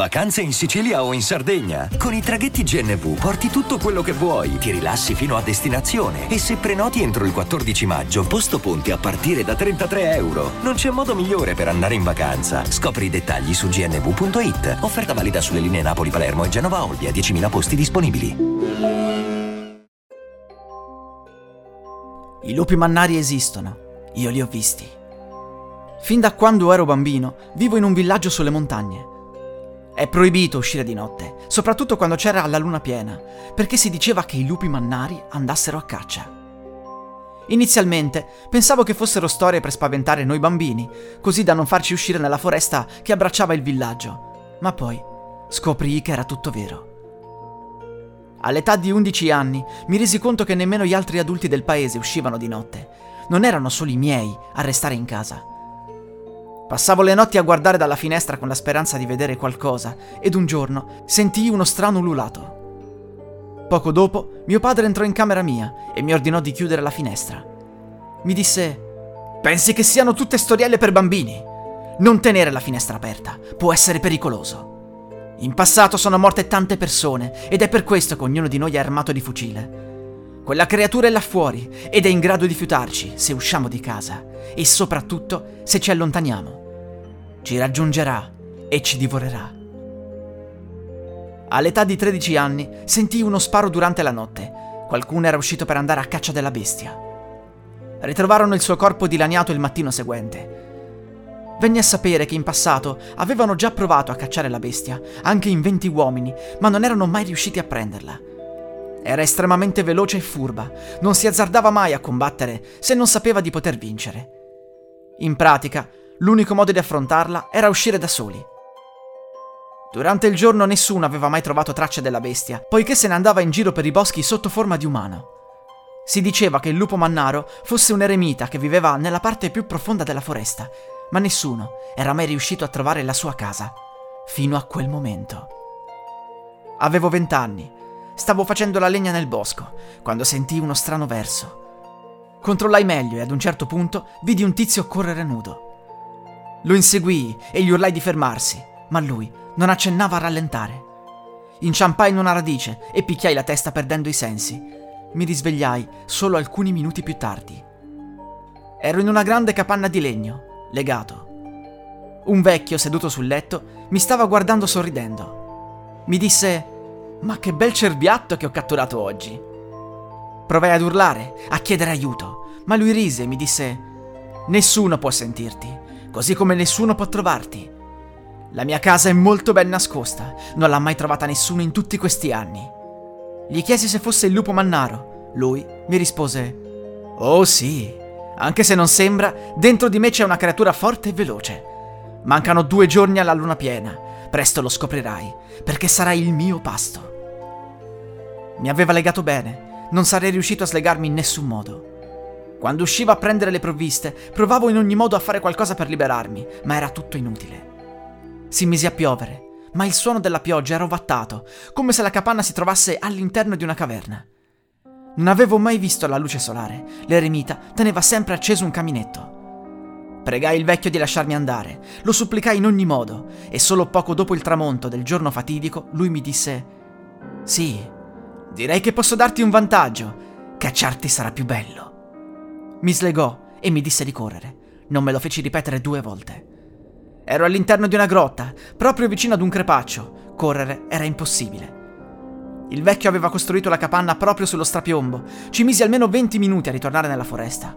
Vacanze in Sicilia o in Sardegna. Con i traghetti GNV porti tutto quello che vuoi, ti rilassi fino a destinazione e se prenoti entro il 14 maggio, posto ponti a partire da 33 euro. Non c'è modo migliore per andare in vacanza. Scopri i dettagli su gnv.it. Offerta valida sulle linee Napoli-Palermo e Genova-Olbia, 10.000 posti disponibili. I lupi mannari esistono, io li ho visti. Fin da quando ero bambino vivo in un villaggio sulle montagne. È proibito uscire di notte, soprattutto quando c'era la luna piena, perché si diceva che i lupi mannari andassero a caccia. Inizialmente pensavo che fossero storie per spaventare noi bambini, così da non farci uscire nella foresta che abbracciava il villaggio, ma poi scoprii che era tutto vero. All'età di 11 anni mi resi conto che nemmeno gli altri adulti del paese uscivano di notte. Non erano solo i miei a restare in casa. Passavo le notti a guardare dalla finestra con la speranza di vedere qualcosa ed un giorno sentii uno strano ululato. Poco dopo mio padre entrò in camera mia e mi ordinò di chiudere la finestra. Mi disse: Pensi che siano tutte storielle per bambini? Non tenere la finestra aperta, può essere pericoloso. In passato sono morte tante persone ed è per questo che ognuno di noi è armato di fucile. Quella creatura è là fuori ed è in grado di fiutarci se usciamo di casa e soprattutto se ci allontaniamo ci raggiungerà e ci divorerà. All'età di 13 anni sentii uno sparo durante la notte. Qualcuno era uscito per andare a caccia della bestia. Ritrovarono il suo corpo dilaniato il mattino seguente. Venni a sapere che in passato avevano già provato a cacciare la bestia, anche in 20 uomini, ma non erano mai riusciti a prenderla. Era estremamente veloce e furba, non si azzardava mai a combattere se non sapeva di poter vincere. In pratica, l'unico modo di affrontarla era uscire da soli. Durante il giorno nessuno aveva mai trovato tracce della bestia, poiché se ne andava in giro per i boschi sotto forma di umano. Si diceva che il lupo mannaro fosse un eremita che viveva nella parte più profonda della foresta, ma nessuno era mai riuscito a trovare la sua casa, fino a quel momento. Avevo vent'anni, stavo facendo la legna nel bosco, quando sentii uno strano verso. Controllai meglio e ad un certo punto vidi un tizio correre nudo. Lo inseguii e gli urlai di fermarsi, ma lui non accennava a rallentare. Inciampai in una radice e picchiai la testa perdendo i sensi. Mi risvegliai solo alcuni minuti più tardi. Ero in una grande capanna di legno, legato. Un vecchio seduto sul letto mi stava guardando sorridendo. Mi disse: Ma che bel cerbiatto che ho catturato oggi. Provai ad urlare, a chiedere aiuto, ma lui rise e mi disse: Nessuno può sentirti così come nessuno può trovarti. La mia casa è molto ben nascosta, non l'ha mai trovata nessuno in tutti questi anni. Gli chiesi se fosse il lupo mannaro. Lui mi rispose: Oh sì, anche se non sembra, dentro di me c'è una creatura forte e veloce. Mancano due giorni alla luna piena. Presto lo scoprirai, perché sarai il mio pasto. Mi aveva legato bene, non sarei riuscito a slegarmi in nessun modo. Quando uscivo a prendere le provviste, provavo in ogni modo a fare qualcosa per liberarmi, ma era tutto inutile. Si mise a piovere, ma il suono della pioggia era ovattato, come se la capanna si trovasse all'interno di una caverna. Non avevo mai visto la luce solare, l'eremita teneva sempre acceso un caminetto. Pregai il vecchio di lasciarmi andare, lo supplicai in ogni modo, e solo poco dopo il tramonto del giorno fatidico lui mi disse: Sì, direi che posso darti un vantaggio, cacciarti sarà più bello. Mi slegò e mi disse di correre. Non me lo feci ripetere due volte. Ero all'interno di una grotta, proprio vicino ad un crepaccio. Correre era impossibile. Il vecchio aveva costruito la capanna proprio sullo strapiombo. Ci misi almeno 20 minuti a ritornare nella foresta.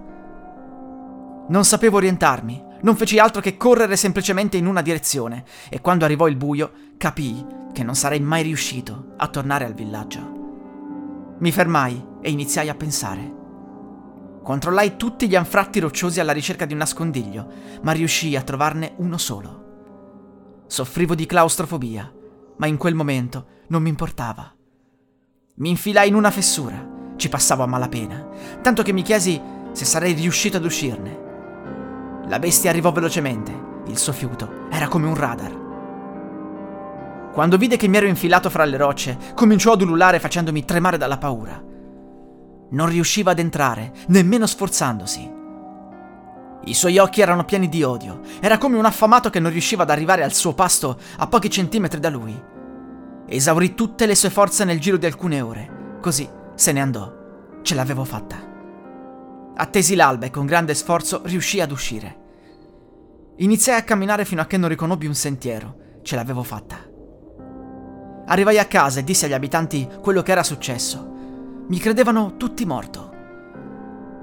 Non sapevo orientarmi, non feci altro che correre semplicemente in una direzione e quando arrivò il buio capii che non sarei mai riuscito a tornare al villaggio. Mi fermai e iniziai a pensare. Controllai tutti gli anfratti rocciosi alla ricerca di un nascondiglio, ma riuscii a trovarne uno solo. Soffrivo di claustrofobia, ma in quel momento non mi importava. Mi infilai in una fessura, ci passavo a malapena, tanto che mi chiesi se sarei riuscito ad uscirne. La bestia arrivò velocemente, il suo fiuto era come un radar. Quando vide che mi ero infilato fra le rocce, cominciò ad ululare facendomi tremare dalla paura. Non riusciva ad entrare, nemmeno sforzandosi. I suoi occhi erano pieni di odio. Era come un affamato che non riusciva ad arrivare al suo pasto a pochi centimetri da lui. Esaurì tutte le sue forze nel giro di alcune ore. Così se ne andò. Ce l'avevo fatta. Attesi l'alba e con grande sforzo riuscì ad uscire. Iniziai a camminare fino a che non riconobbi un sentiero. Ce l'avevo fatta. Arrivai a casa e dissi agli abitanti quello che era successo. Mi credevano tutti morto.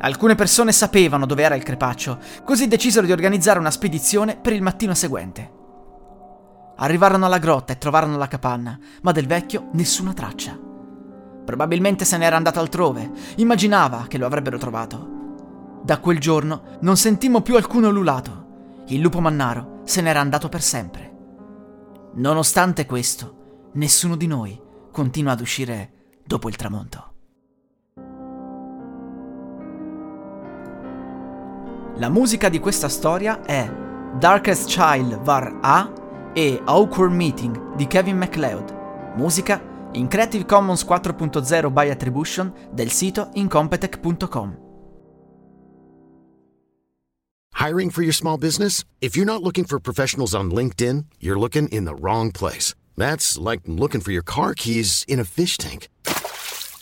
Alcune persone sapevano dove era il crepaccio, così decisero di organizzare una spedizione per il mattino seguente. Arrivarono alla grotta e trovarono la capanna, ma del vecchio nessuna traccia. Probabilmente se n'era andato altrove, immaginava che lo avrebbero trovato. Da quel giorno non sentimmo più alcun ululato. Il lupo mannaro se n'era andato per sempre. Nonostante questo, nessuno di noi continua ad uscire dopo il tramonto. La musica di questa storia è Darkest Child Var A e Awkward Meeting di Kevin MacLeod, musica in Creative Commons 4.0 by Attribution del sito incompetech.com. Hiring for your small business? If you're not looking for professionals on LinkedIn, you're looking in the wrong place. That's like looking for your car keys in a fish tank.